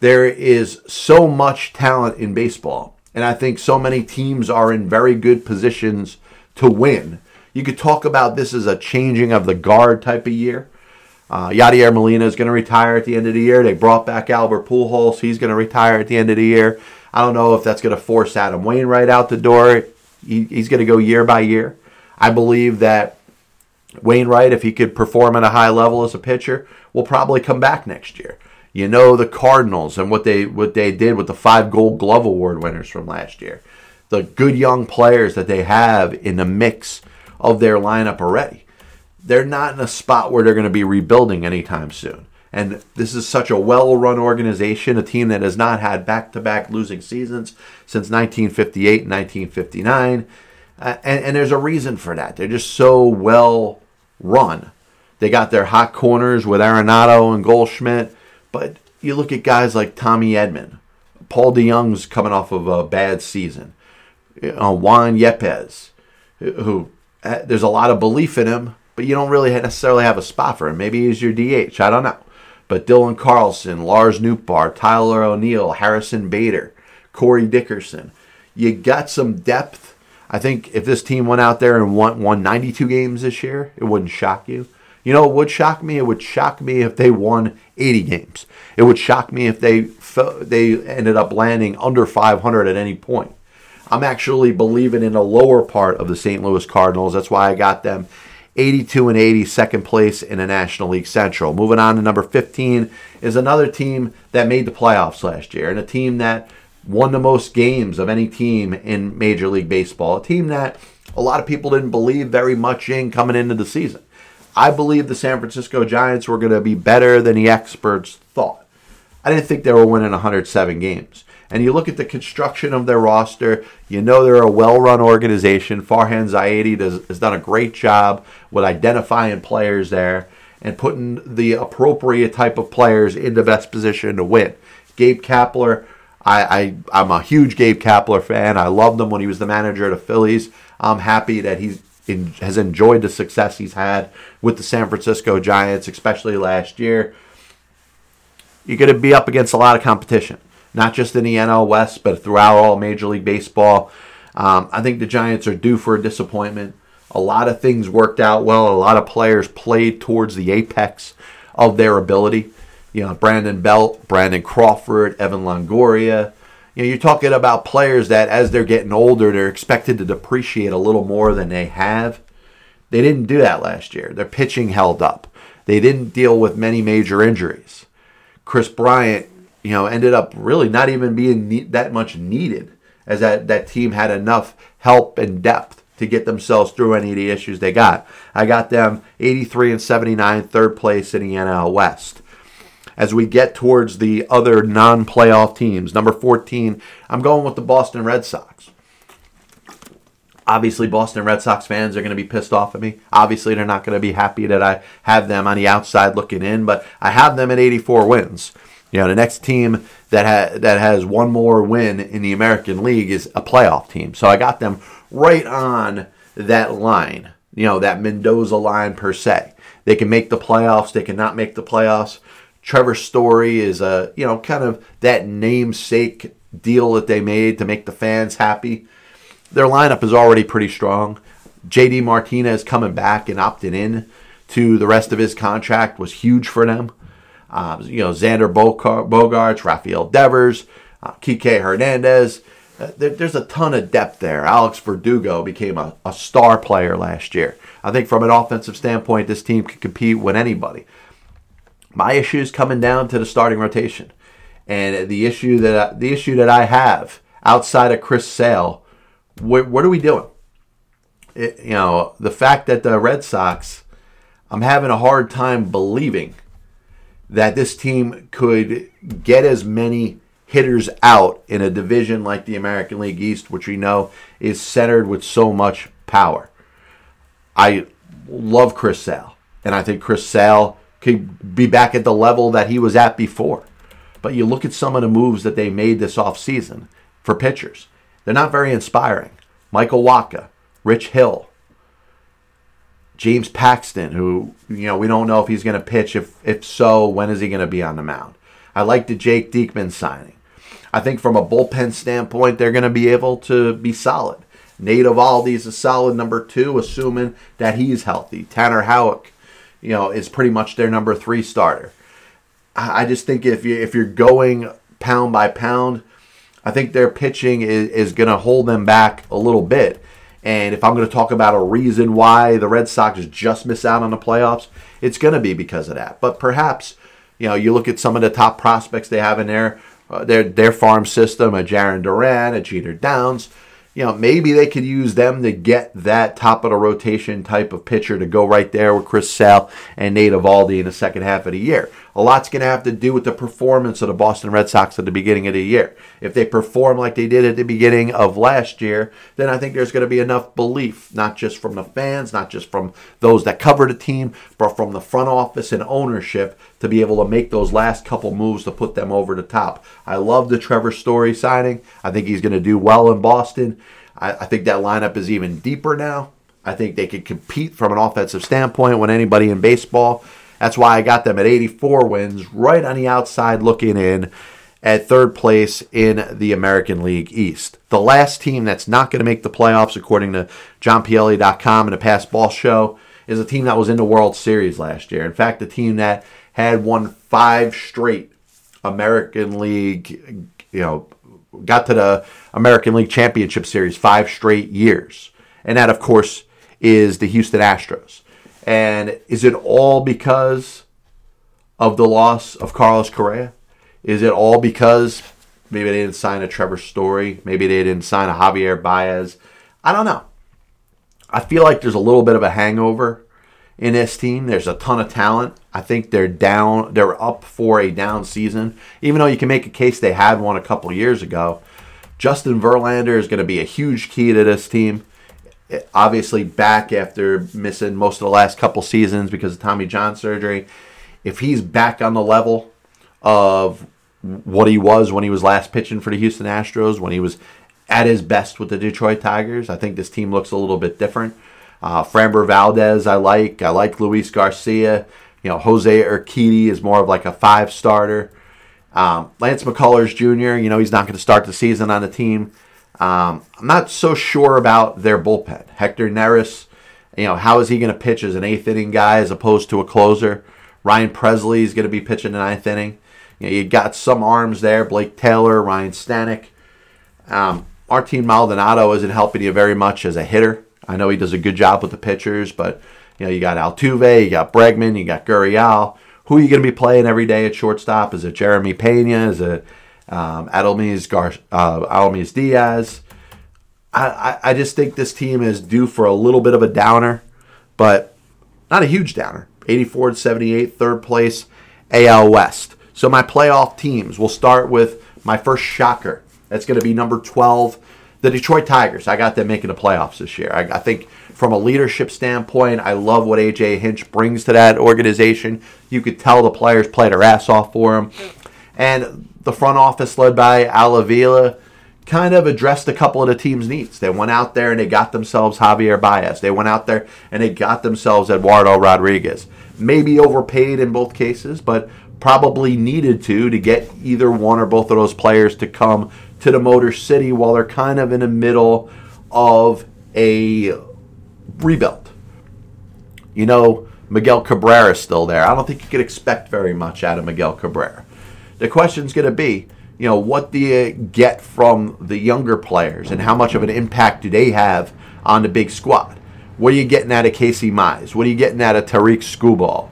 there is so much talent in baseball. And I think so many teams are in very good positions to win. You could talk about this as a changing of the guard type of year. Uh, Yadier Molina is going to retire at the end of the year. They brought back Albert Pujols. He's going to retire at the end of the year. I don't know if that's going to force Adam Wainwright out the door. He, he's going to go year by year. I believe that Wainwright, if he could perform at a high level as a pitcher, will probably come back next year. You know the Cardinals and what they what they did with the five Gold Glove Award winners from last year. The good young players that they have in the mix of their lineup already. They're not in a spot where they're going to be rebuilding anytime soon. And this is such a well run organization, a team that has not had back to back losing seasons since 1958 and 1959. Uh, and, and there's a reason for that. They're just so well run. They got their hot corners with Arenado and Goldschmidt, but you look at guys like Tommy Edman, Paul DeJong's coming off of a bad season, uh, Juan Yepez, who uh, there's a lot of belief in him, but you don't really necessarily have a spot for him. Maybe he's your DH. I don't know. But Dylan Carlson, Lars Nootbaar, Tyler O'Neill, Harrison Bader, Corey Dickerson, you got some depth. I think if this team went out there and won, won 92 games this year, it wouldn't shock you. You know, it would shock me. It would shock me if they won 80 games. It would shock me if they they ended up landing under 500 at any point. I'm actually believing in the lower part of the St. Louis Cardinals. That's why I got them 82 and 80, second place in the National League Central. Moving on to number 15 is another team that made the playoffs last year and a team that won the most games of any team in Major League Baseball. A team that a lot of people didn't believe very much in coming into the season. I believe the San Francisco Giants were going to be better than the experts thought. I didn't think they were winning 107 games. And you look at the construction of their roster, you know they're a well run organization. Farhan Zaidi does, has done a great job with identifying players there and putting the appropriate type of players in the best position to win. Gabe Kapler, I, I, am a huge Gabe Kapler fan. I loved him when he was the manager of the Phillies. I'm happy that he's has enjoyed the success he's had with the San Francisco Giants, especially last year. You're going to be up against a lot of competition, not just in the NL West, but throughout all Major League Baseball. Um, I think the Giants are due for a disappointment. A lot of things worked out well. A lot of players played towards the apex of their ability. You know, Brandon Belt, Brandon Crawford, Evan Longoria. You know, you're talking about players that as they're getting older, they're expected to depreciate a little more than they have. They didn't do that last year. Their pitching held up. They didn't deal with many major injuries. Kris Bryant, you know, ended up really not even being ne- that much needed as that, that team had enough help and depth to get themselves through any of the issues they got. I got them 83 and 79, third place in the NL West as we get towards the other non playoff teams. Number 14, I'm going with the Boston Red Sox. Obviously, Boston Red Sox fans are going to be pissed off at me. Obviously, they're not going to be happy that I have them on the outside looking in, but I have them at 84 wins. You know, the next team that ha- that has one more win in the American League is a playoff team. So I got them right on that line. You know, that Mendoza line per se. They can make the playoffs. They cannot make the playoffs. Trevor Story is a you know kind of that namesake deal that they made to make the fans happy. Their lineup is already pretty strong. JD Martinez coming back and opting in to the rest of his contract was huge for them. Uh, you know, Xander Bogaerts, Rafael Devers, uh, Kike Hernandez. Uh, there, there's a ton of depth there. Alex Verdugo became a, a star player last year. I think from an offensive standpoint, this team can compete with anybody. My issue is coming down to the starting rotation, and the issue that I, the issue that I have outside of Chris Sale, what, what are we doing? It, you know, the fact that the Red Sox, I'm having a hard time believing that this team could get as many hitters out in a division like the American League East, which we know is centered with so much power. I love Chris Sale, and I think Chris Sale could be back at the level that he was at before. But you look at some of the moves that they made this offseason for pitchers. They're not very inspiring. Michael Wacha, Rich Hill, James Paxton, who, you know, we don't know if he's going to pitch. If, if so, when is he going to be on the mound? I like the Jake Diekman signing. I think from a bullpen standpoint, they're going to be able to be solid. Nate Eovaldi is a solid number two, assuming that he's healthy. Tanner Houck you know, is pretty much their number three starter. I just think if you if you're going pound by pound, I think their pitching is, is going to hold them back a little bit. And if I'm going to talk about a reason why the Red Sox just miss out on the playoffs, it's going to be because of that. But perhaps, you know, you look at some of the top prospects they have in there, uh, their their farm system, a Jarren Duran, a Jeter Downs. You know, maybe they could use them to get that top of the rotation type of pitcher to go right there with Chris Sale and Nate Eovaldi in the second half of the year. A lot's going to have to do with the performance of the Boston Red Sox at the beginning of the year. If they perform like they did at the beginning of last year, then I think there's going to be enough belief, not just from the fans, not just from those that cover the team, but from the front office and ownership to be able to make those last couple moves to put them over the top. I love the Trevor Story signing. I think he's going to do well in Boston. I, I think that lineup is even deeper now. I think they could compete from an offensive standpoint with anybody in baseball. That's why I got them at 84 wins, right on the outside looking in at third place in the American League East. The last team that's not going to make the playoffs, according to JohnPielli.com and the Past Ball Show, is a team that was in the World Series last year. In fact, the team that had won five straight American League, you know, got to the American League Championship Series five straight years. And that, of course, is the Houston Astros. And is it all because of the loss of Carlos Correa? Is it all because maybe they didn't sign a Trevor Story? Maybe they didn't sign a Javier Baez? I don't know. I feel like there's a little bit of a hangover in this team. There's a ton of talent. I think they're down. They're up for a down season, even though you can make a case they had one a couple years ago. Justin Verlander is going to be a huge key to this team. Obviously, back after missing most of the last couple seasons because of Tommy John surgery. If he's back on the level of what he was when he was last pitching for the Houston Astros, when he was at his best with the Detroit Tigers, I think this team looks a little bit different. Uh, Framber Valdez, I like. I like Luis Garcia. You know, Jose Urquidy is more of like a five starter. Um, Lance McCullers Jr., you know, he's not going to start the season on the team. Um, I'm not so sure about their bullpen. Hector Neris, you know, how is he going to pitch as an eighth inning guy as opposed to a closer? Ryan Pressly is going to be pitching the ninth inning. You, know, you got some arms there. Blake Taylor, Ryan Stanek. Um, Martin Maldonado isn't helping you very much as a hitter. I know he does a good job with the pitchers, but you know you got Altuve, you got Bregman, you got Gurriel. Who are you going to be playing every day at shortstop? Is it Jeremy Pena? Is it um, Adolis, Gar- uh, Diaz? I, I, I just think this team is due for a little bit of a downer, but not a huge downer. 84 and 78, third place, AL West. So my playoff teams, we'll start with my first shocker. That's going to be number 12, the Detroit Tigers. I got them making the playoffs this year. I, I think from a leadership standpoint, I love what AJ Hinch brings to that organization. You could tell the players played their ass off for him. And the front office, led by Al Avila, kind of addressed a couple of the team's needs. They went out there and they got themselves Javier Baez. They went out there and they got themselves Eduardo Rodriguez. Maybe overpaid in both cases, but probably needed to to get either one or both of those players to come to the Motor City while they're kind of in the middle of a rebuild. You know, Miguel Cabrera is still there. I don't think you could expect very much out of Miguel Cabrera. The question's going to be, you know, what do you get from the younger players and how much of an impact do they have on the big squad? What are you getting out of Casey Mize? What are you getting out of Tarik Skubal?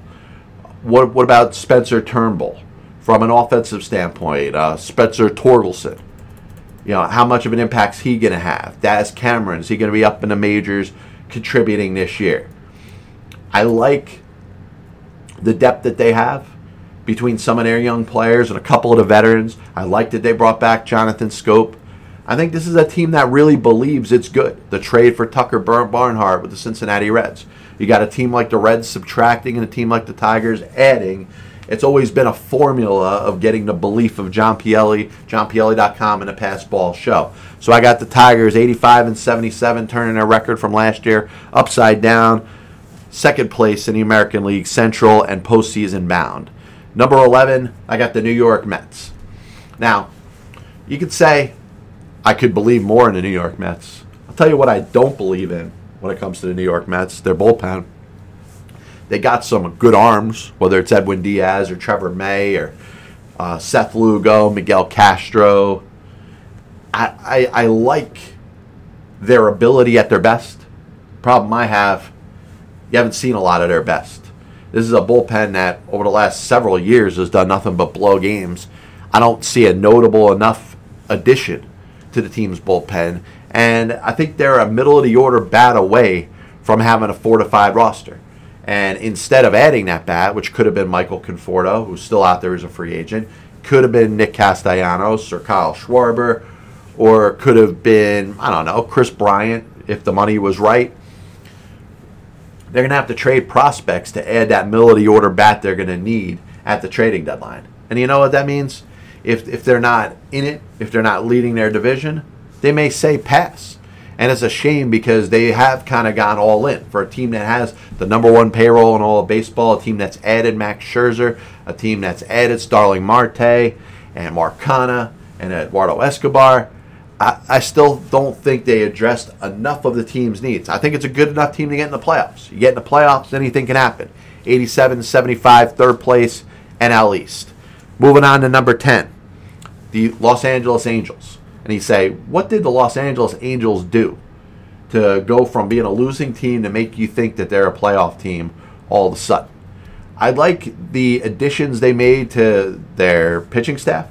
What, what about Spencer Turnbull from an offensive standpoint? Uh, Spencer Torkelson. You know, how much of an impact is he going to have? Daz Cameron, is he going to be up in the majors contributing this year. I like the depth that they have between some of their young players and a couple of the veterans. I like that they brought back Jonathan Schoop. I think this is a team that really believes it's good. The trade for Tucker Barnhart with the Cincinnati Reds. You got a team like the Reds subtracting and a team like the Tigers adding. It's always been a formula of getting the belief of John Pielli, johnpielli.com, and the Pass Ball Show. So I got the Tigers 85 and 77, turning their record from last year upside down. Second place in the American League Central and postseason bound. Number 11, I got the New York Mets. Now, you could say I could believe more in the New York Mets. I'll tell you what I don't believe in when it comes to the New York Mets their bullpen. They got some good arms, whether it's Edwin Diaz or Trevor May or uh, Seth Lugo, Miguel Castro, I, I, I like their ability at their best. Problem I have, you haven't seen a lot of their best. This is a bullpen that over the last several years has done nothing but blow games. I don't see a notable enough addition to the team's bullpen. And I think they're a middle of the order bat away from having a fortified roster. And instead of adding that bat, which could have been Michael Conforto, who's still out there as a free agent, could have been Nick Castellanos or Kyle Schwarber, or could have been, I don't know, Kris Bryant if the money was right. They're going to have to trade prospects to add that middle of the order bat they're going to need at the trading deadline. And you know what that means? If, if they're not in it, if they're not leading their division, they may say pass. And it's a shame because they have kind of gone all in for a team that has the number one payroll in all of baseball, a team that's added Max Scherzer, a team that's added Starling Marte and Mark Canha and Eduardo Escobar. I, I still don't think they addressed enough of the team's needs. I think it's a good enough team to get in the playoffs. You get in the playoffs, anything can happen. 87, 75, third place, NL East. Moving on to number 10, the Los Angeles Angels and he say, what did the Los Angeles Angels do to go from being a losing team to make you think that they're a playoff team all of a sudden? I like the additions they made to their pitching staff.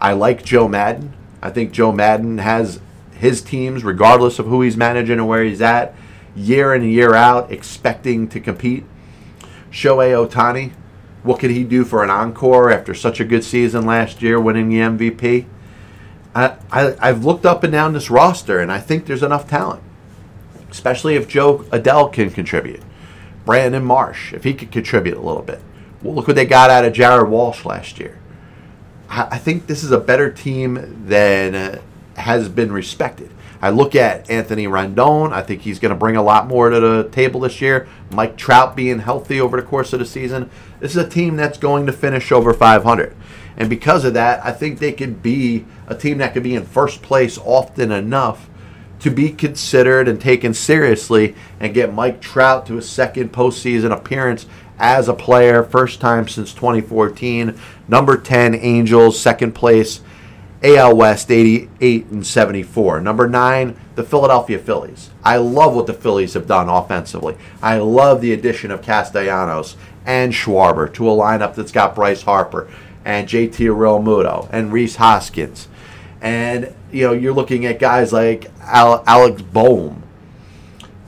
I like Joe Maddon. I think Joe Maddon has his teams, regardless of who he's managing and where he's at, year in and year out, expecting to compete. Shohei Ohtani, what could he do for an encore after such a good season last year, winning the MVP? I, I, have looked up and down this roster, and I think there's enough talent, especially if Jo Adell can contribute. Brandon Marsh, if he could contribute a little bit. Well, look what they got out of Jared Walsh last year. I, think this is a better team than uh, has been respected. I look at Anthony Rendon. I think he's going to bring a lot more to the table this year. Mike Trout being healthy over the course of the season. This is a team that's going to finish over 500. And because of that, I think they could be a team that could be in first place often enough to be considered and taken seriously and get Mike Trout to a second postseason appearance as a player, first time since 2014. Number 10, Angels, second place, AL West, 88 and 74. Number 9, the Philadelphia Phillies. I love what the Phillies have done offensively. I love the addition of Castellanos and Schwarber to a lineup that's got Bryce Harper and JT Realmuto and Rhys Hoskins. And, you know, you're looking at guys like Al- Alex Bohm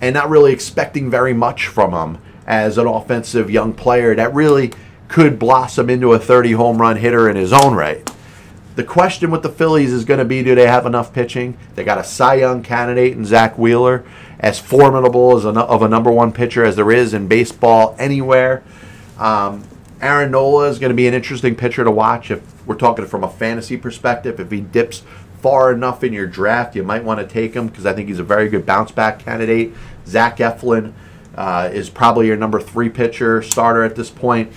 and not really expecting very much from him as an offensive young player that really could blossom into a 30 home run hitter in his own right. The question with the Phillies is going to be do they have enough pitching? They got a Cy Young candidate in Zack Wheeler, as formidable as a, of a number one pitcher as there is in baseball anywhere. Um, Aaron Nola is going to be an interesting pitcher to watch if we're talking from a fantasy perspective. If he dips far enough in your draft, you might want to take him because I think he's a very good bounce back candidate. Zach Eflin uh, is probably your number three pitcher starter at this point.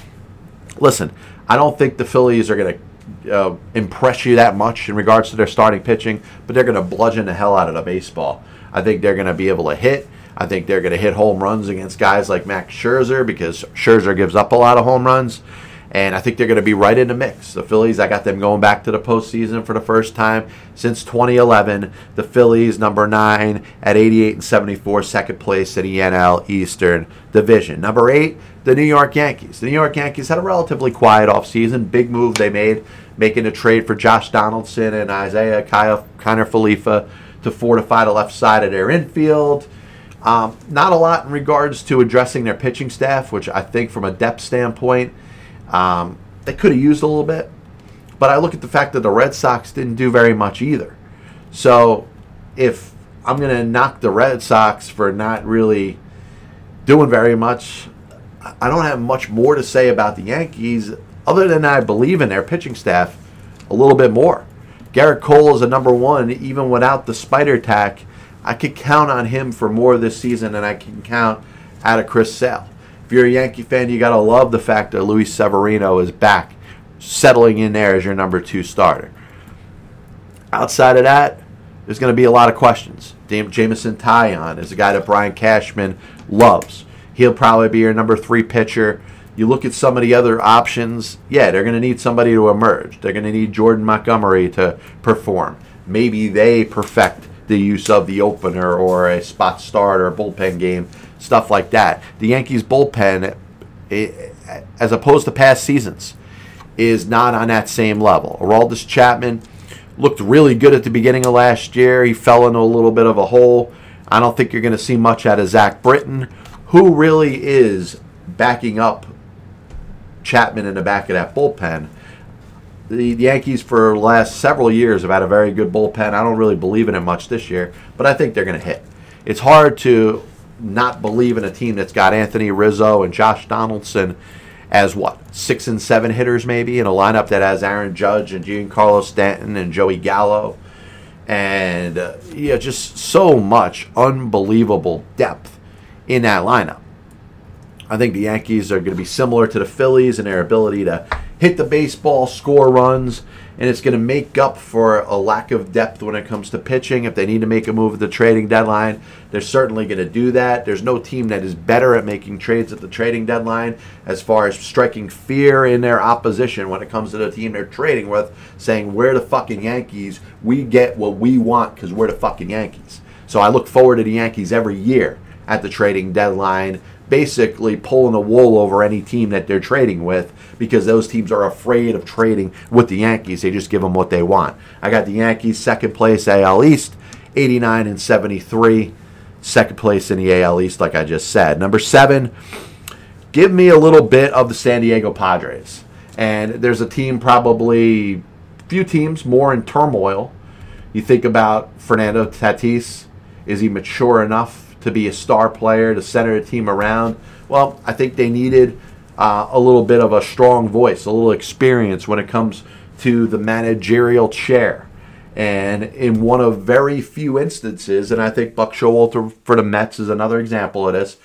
Listen, I don't think the Phillies are going to uh, impress you that much in regards to their starting pitching, but they're going to bludgeon the hell out of the baseball. I think they're going to be able to hit. I think they're going to hit home runs against guys like Max Scherzer because Scherzer gives up a lot of home runs. And I think they're going to be right in the mix. The Phillies, I got them going back to the postseason for the first time since 2011. The Phillies, number nine at 88 and 74, second place in the NL Eastern Division. Number eight, the New York Yankees. The New York Yankees had a relatively quiet offseason. Big move they made, making a trade for Josh Donaldson and Isiah Kiner-Falefa to fortify the left side of their infield. Um, not a lot in regards to addressing their pitching staff, which I think from a depth standpoint, um, they could have used a little bit. But I look at the fact that the Red Sox didn't do very much either. So if I'm going to knock the Red Sox for not really doing very much, I don't have much more to say about the Yankees other than I believe in their pitching staff a little bit more. Gerrit Cole is a number one, even without the spider tack I could count on him for more this season than I can count out of Chris Sale. If you're a Yankee fan, you got to love the fact that Luis Severino is back, settling in there as your number two starter. Outside of that, there's going to be a lot of questions. Jameson Taillon is a guy that Brian Cashman loves. He'll probably be your number three pitcher. You look at some of the other options, yeah, they're going to need somebody to emerge. They're going to need Jordan Montgomery to perform. Maybe they perfect the use of the opener or a spot start or bullpen game, stuff like that. The Yankees bullpen, it, as opposed to past seasons, is not on that same level. Aroldis Chapman looked really good at the beginning of last year. He fell into a little bit of a hole. I don't think you're going to see much out of Zach Britton, who really is backing up Chapman in the back of that bullpen. The Yankees, for the last several years, have had a very good bullpen. I don't really believe in it much this year, but I think they're going to hit. It's hard to not believe in a team that's got Anthony Rizzo and Josh Donaldson as what six and seven hitters maybe in a lineup that has Aaron Judge and Giancarlo Stanton and Joey Gallo and uh, yeah just so much unbelievable depth in that lineup. I think the Yankees are going to be similar to the Phillies in their ability to hit the baseball, score runs, and it's going to make up for a lack of depth when it comes to pitching. If they need to make a move at the trading deadline, they're certainly going to do that. There's no team that is better at making trades at the trading deadline as far as striking fear in their opposition when it comes to the team they're trading with, saying, We're the fucking Yankees. We get what we want because we're the fucking Yankees. So I look forward to the Yankees every year at the trading deadline basically pulling the wool over any team that they're trading with because those teams are afraid of trading with the Yankees. They just give them what they want. I got the Yankees second place AL East, 89 and 73. Second place in the AL East, like I just said. Number seven, give me a little bit of the San Diego Padres. And there's a team, probably few teams more in turmoil. You think about Fernando Tatis. Is he mature enough to be a star player, to center the team around. Well, I think they needed uh, a little bit of a strong voice, a little experience when it comes to the managerial chair. And in one of very few instances, and I think Buck Showalter for the Mets is another example of this,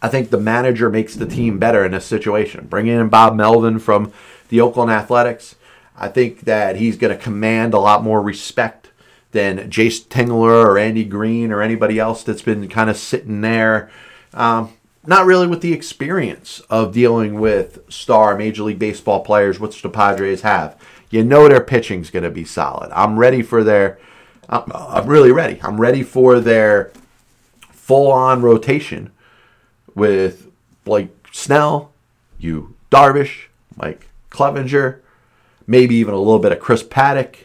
I think the manager makes the team better in this situation. Bringing in Bob Melvin from the Oakland Athletics, I think that he's going to command a lot more respect than Jayce Tingler or Andy Green or anybody else that's been kind of sitting there. Um, not really with the experience of dealing with star Major League Baseball players, which the Padres have. You know their pitching's going to be solid. I'm ready for their. I'm, I'm really ready. I'm ready for their full-on rotation with Blake Snell, Yu Darvish, Mike Clevinger, maybe even a little bit of Chris Paddack.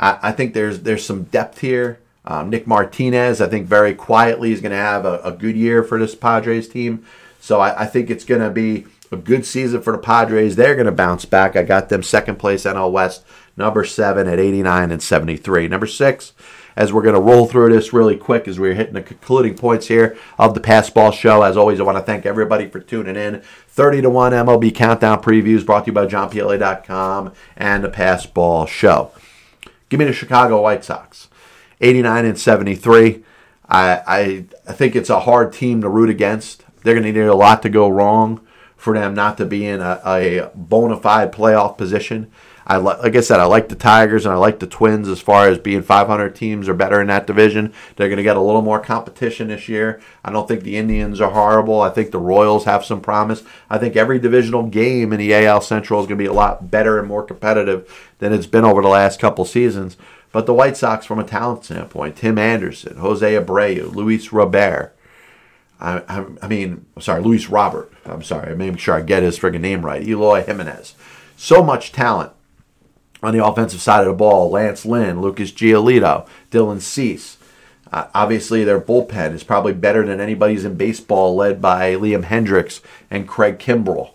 I, I think there's there's some depth here. Um, Nick Martinez, I think very quietly is going to have a, a, good year for this Padres team. So I, I think it's going to be a good season for the Padres. They're going to bounce back. I got them second place NL West, number seven at 89 and 73. Number six, as we're going to roll through this really quick as we're hitting the concluding points here of the Passball Show. As always, I want to thank everybody for tuning in. 30 to 1 MLB Countdown previews brought to you by JohnPielli.com and the Passball Show. Give me the Chicago White Sox. 89 and 73. I, I, I think it's a hard team to root against. They're going to need a lot to go wrong for them not to be in a, a bona fide playoff position. I like I said, I like the Tigers and I like the Twins as far as being 500 teams or better in that division. They're going to get a little more competition this year. I don't think the Indians are horrible. I think the Royals have some promise. I think every divisional game in the AL Central is going to be a lot better and more competitive than it's been over the last couple seasons. But the White Sox, from a talent standpoint, Tim Anderson, Jose Abreu, Luis Robert, I, I, I mean, sorry, Luis Robert. I'm sorry, I'm making sure I get his friggin' name right. Eloy Jimenez. So much talent on the offensive side of the ball, Lance Lynn, Lucas Giolito, Dylan Cease. Uh, obviously, their bullpen is probably better than anybody's in baseball, led by Liam Hendriks and Craig Kimbrel.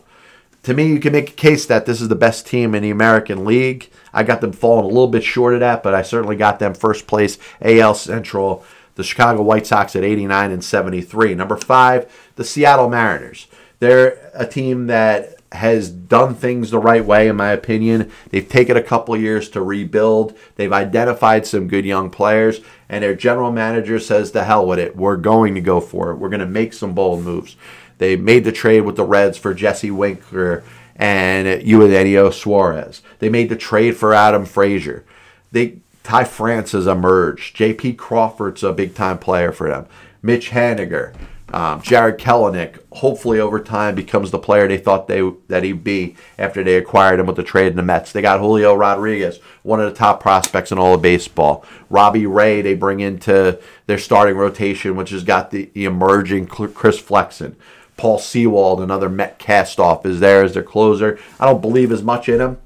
To me, you can make a case that this is the best team in the American League. I got them falling a little bit short of that, but I certainly got them first place AL Central. The Chicago White Sox at 89 and 73. Number five, the Seattle Mariners. They're a team that has done things the right way, in my opinion. They've taken a couple years to rebuild. They've identified some good young players, and their general manager says, "To hell with it. We're going to go for it. We're going to make some bold moves." They made the trade with the Reds for Jesse Winker and Eugenio Suarez. They made the trade for Adam Frazier. They Ty France has emerged. J.P. Crawford's a big time player for them. Mitch Haniger. Um, Jarred Kelenic, hopefully over time, becomes the player they thought they that he'd be after they acquired him with the trade in the Mets. They got Julio Rodriguez, one of the top prospects in all of baseball. Robbie Ray, they bring into their starting rotation, which has got the, the emerging Chris Flexen. Paul Sewald, another Met castoff, is there as their closer. I don't believe as much in him.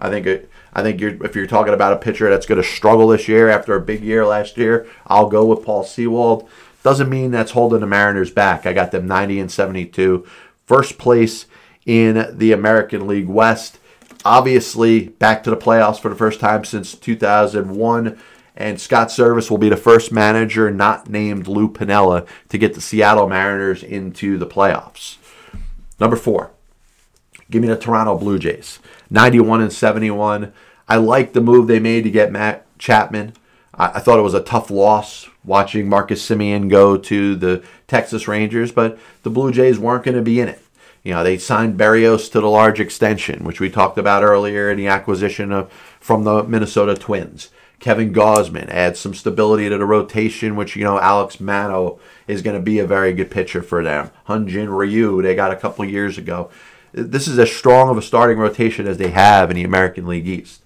I think it, I think you're, if you're talking about a pitcher that's going to struggle this year after a big year last year, I'll go with Paul Sewald. Doesn't mean that's holding the Mariners back. I got them 90 and 72. First place in the American League West. Obviously, back to the playoffs for the first time since 2001. And Scott Servais will be the first manager not named Lou Piniella to get the Seattle Mariners into the playoffs. Number four, give me the Toronto Blue Jays. 91 and 71. I like the move they made to get Matt Chapman. I, I thought it was a tough loss watching Marcus Semien go to the Texas Rangers, but the Blue Jays weren't going to be in it. You know, they signed Berrios to the large extension, which we talked about earlier in the acquisition of from the Minnesota Twins. Kevin Gausman adds some stability to the rotation, which, you know, Alek Manoah is going to be a very good pitcher for them. Hyun-Jin Ryu, they got a couple years ago. This is as strong of a starting rotation as they have in the American League East.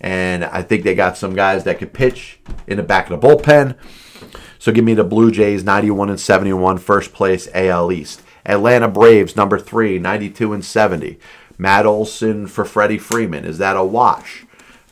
And I think they got some guys that could pitch in the back of the bullpen. So give me the Blue Jays 91 and 71, first place AL East. Atlanta Braves number three, 92 and 70. Matt Olson for Freddie Freeman. Is that a wash?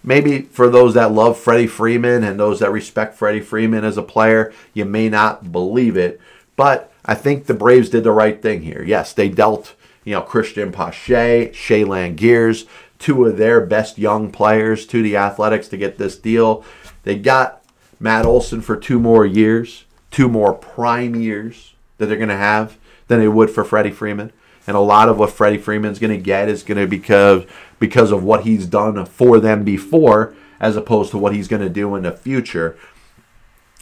Maybe for those that love Freddie Freeman and those that respect Freddie Freeman as a player, you may not believe it. But I think the Braves did the right thing here. Yes, they dealt, you know, Cristian Pache, Shea Langeliers, two of their best young players to the Athletics to get this deal. They got Matt Olson for two more years, two more prime years that they're going to have than they would for Freddie Freeman. And a lot of what Freddie Freeman's going to get is going to be because because of what he's done for them before, as opposed to what he's going to do in the future.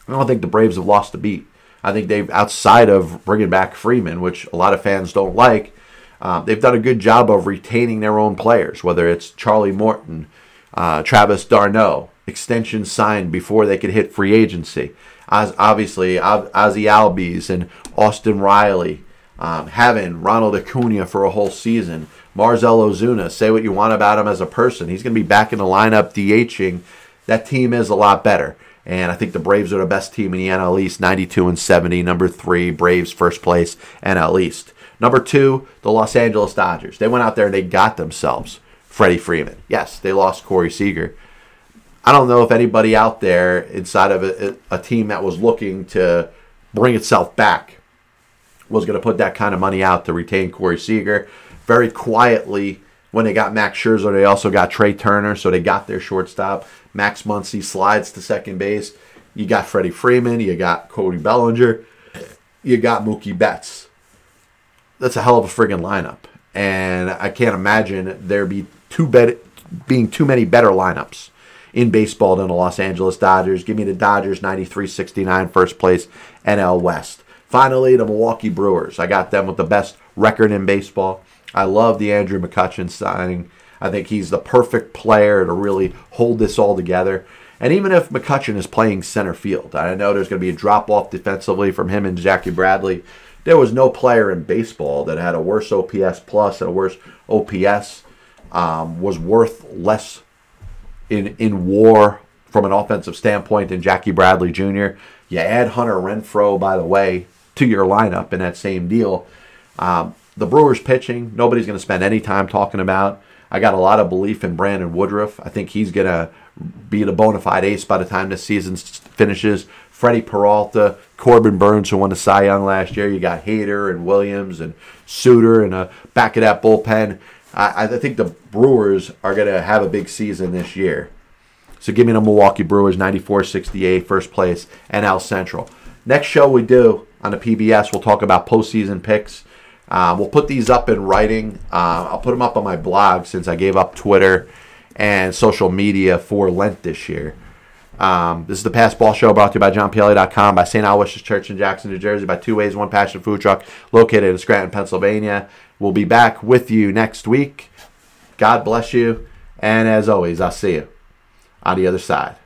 I don't think the Braves have lost a beat. I think they've outside of bringing back Freeman, which a lot of fans don't like. Uh, they've done a good job of retaining their own players, whether it's Charlie Morton, uh, Travis d'Arnaud, extension signed before they could hit free agency. As obviously Ozzy Albies and Austin Riley, um, having Ronald Acuna for a whole season, Marcell Ozuna. Say what you want about him as a person, he's going to be back in the lineup DHing. That team is a lot better. And I think the Braves are the best team in the NL East, 92 and 70. Number three, Braves first place, NL East. Number two, the Los Angeles Dodgers. They went out there and they got themselves Freddie Freeman. Yes, they lost Corey Seager. I don't know if anybody out there inside of a, a team that was looking to bring itself back was going to put that kind of money out to retain Corey Seager. Very quietly, when they got Max Scherzer, they also got Trea Turner, so they got their shortstop. Max Muncy slides to second base. You got Freddie Freeman, you got Cody Bellinger, you got Mookie Betts. That's a hell of a friggin' lineup. And I can't imagine there be too bet- being too many better lineups in baseball than the Los Angeles Dodgers. Give me the Dodgers 93-69 first place NL West. Finally, the Milwaukee Brewers. I got them with the best record in baseball. I love the Andrew McCutchen signing. I think he's the perfect player to really hold this all together. And even if McCutchen is playing center field, I know there's going to be a drop off defensively from him and Jackie Bradley. There was no player in baseball that had a worse OPS plus and a worse OPS, um, was worth less in in WAR from an offensive standpoint than Jackie Bradley Jr. You add Hunter Renfroe, by the way, to your lineup in that same deal. Um, the Brewers pitching, nobody's going to spend any time talking about. I got a lot of belief in Brandon Woodruff. I think he's going to be the bona fide ace by the time this season finishes. Freddie Peralta, Corbin Burnes, who won the Cy Young last year. You got Hader and Williams and Suter and a back of that bullpen. I, I think the Brewers are going to have a big season this year. So give me the Milwaukee Brewers, 94-68, first place, NL Central. Next show we do on the PBS, we'll talk about postseason picks. Uh, we'll put these up in writing. Uh, I'll put them up on my blog since I gave up Twitter and social media for Lent this year. Um, this is the Pass Ball Show brought to you by JohnPielli.com, by St. Aloysius Church in Jackson, New Jersey, by Two Ways, One Passion Food Truck, located in Scranton, Pennsylvania. We'll be back with you next week. God bless you. And as always, I'll see you on the other side.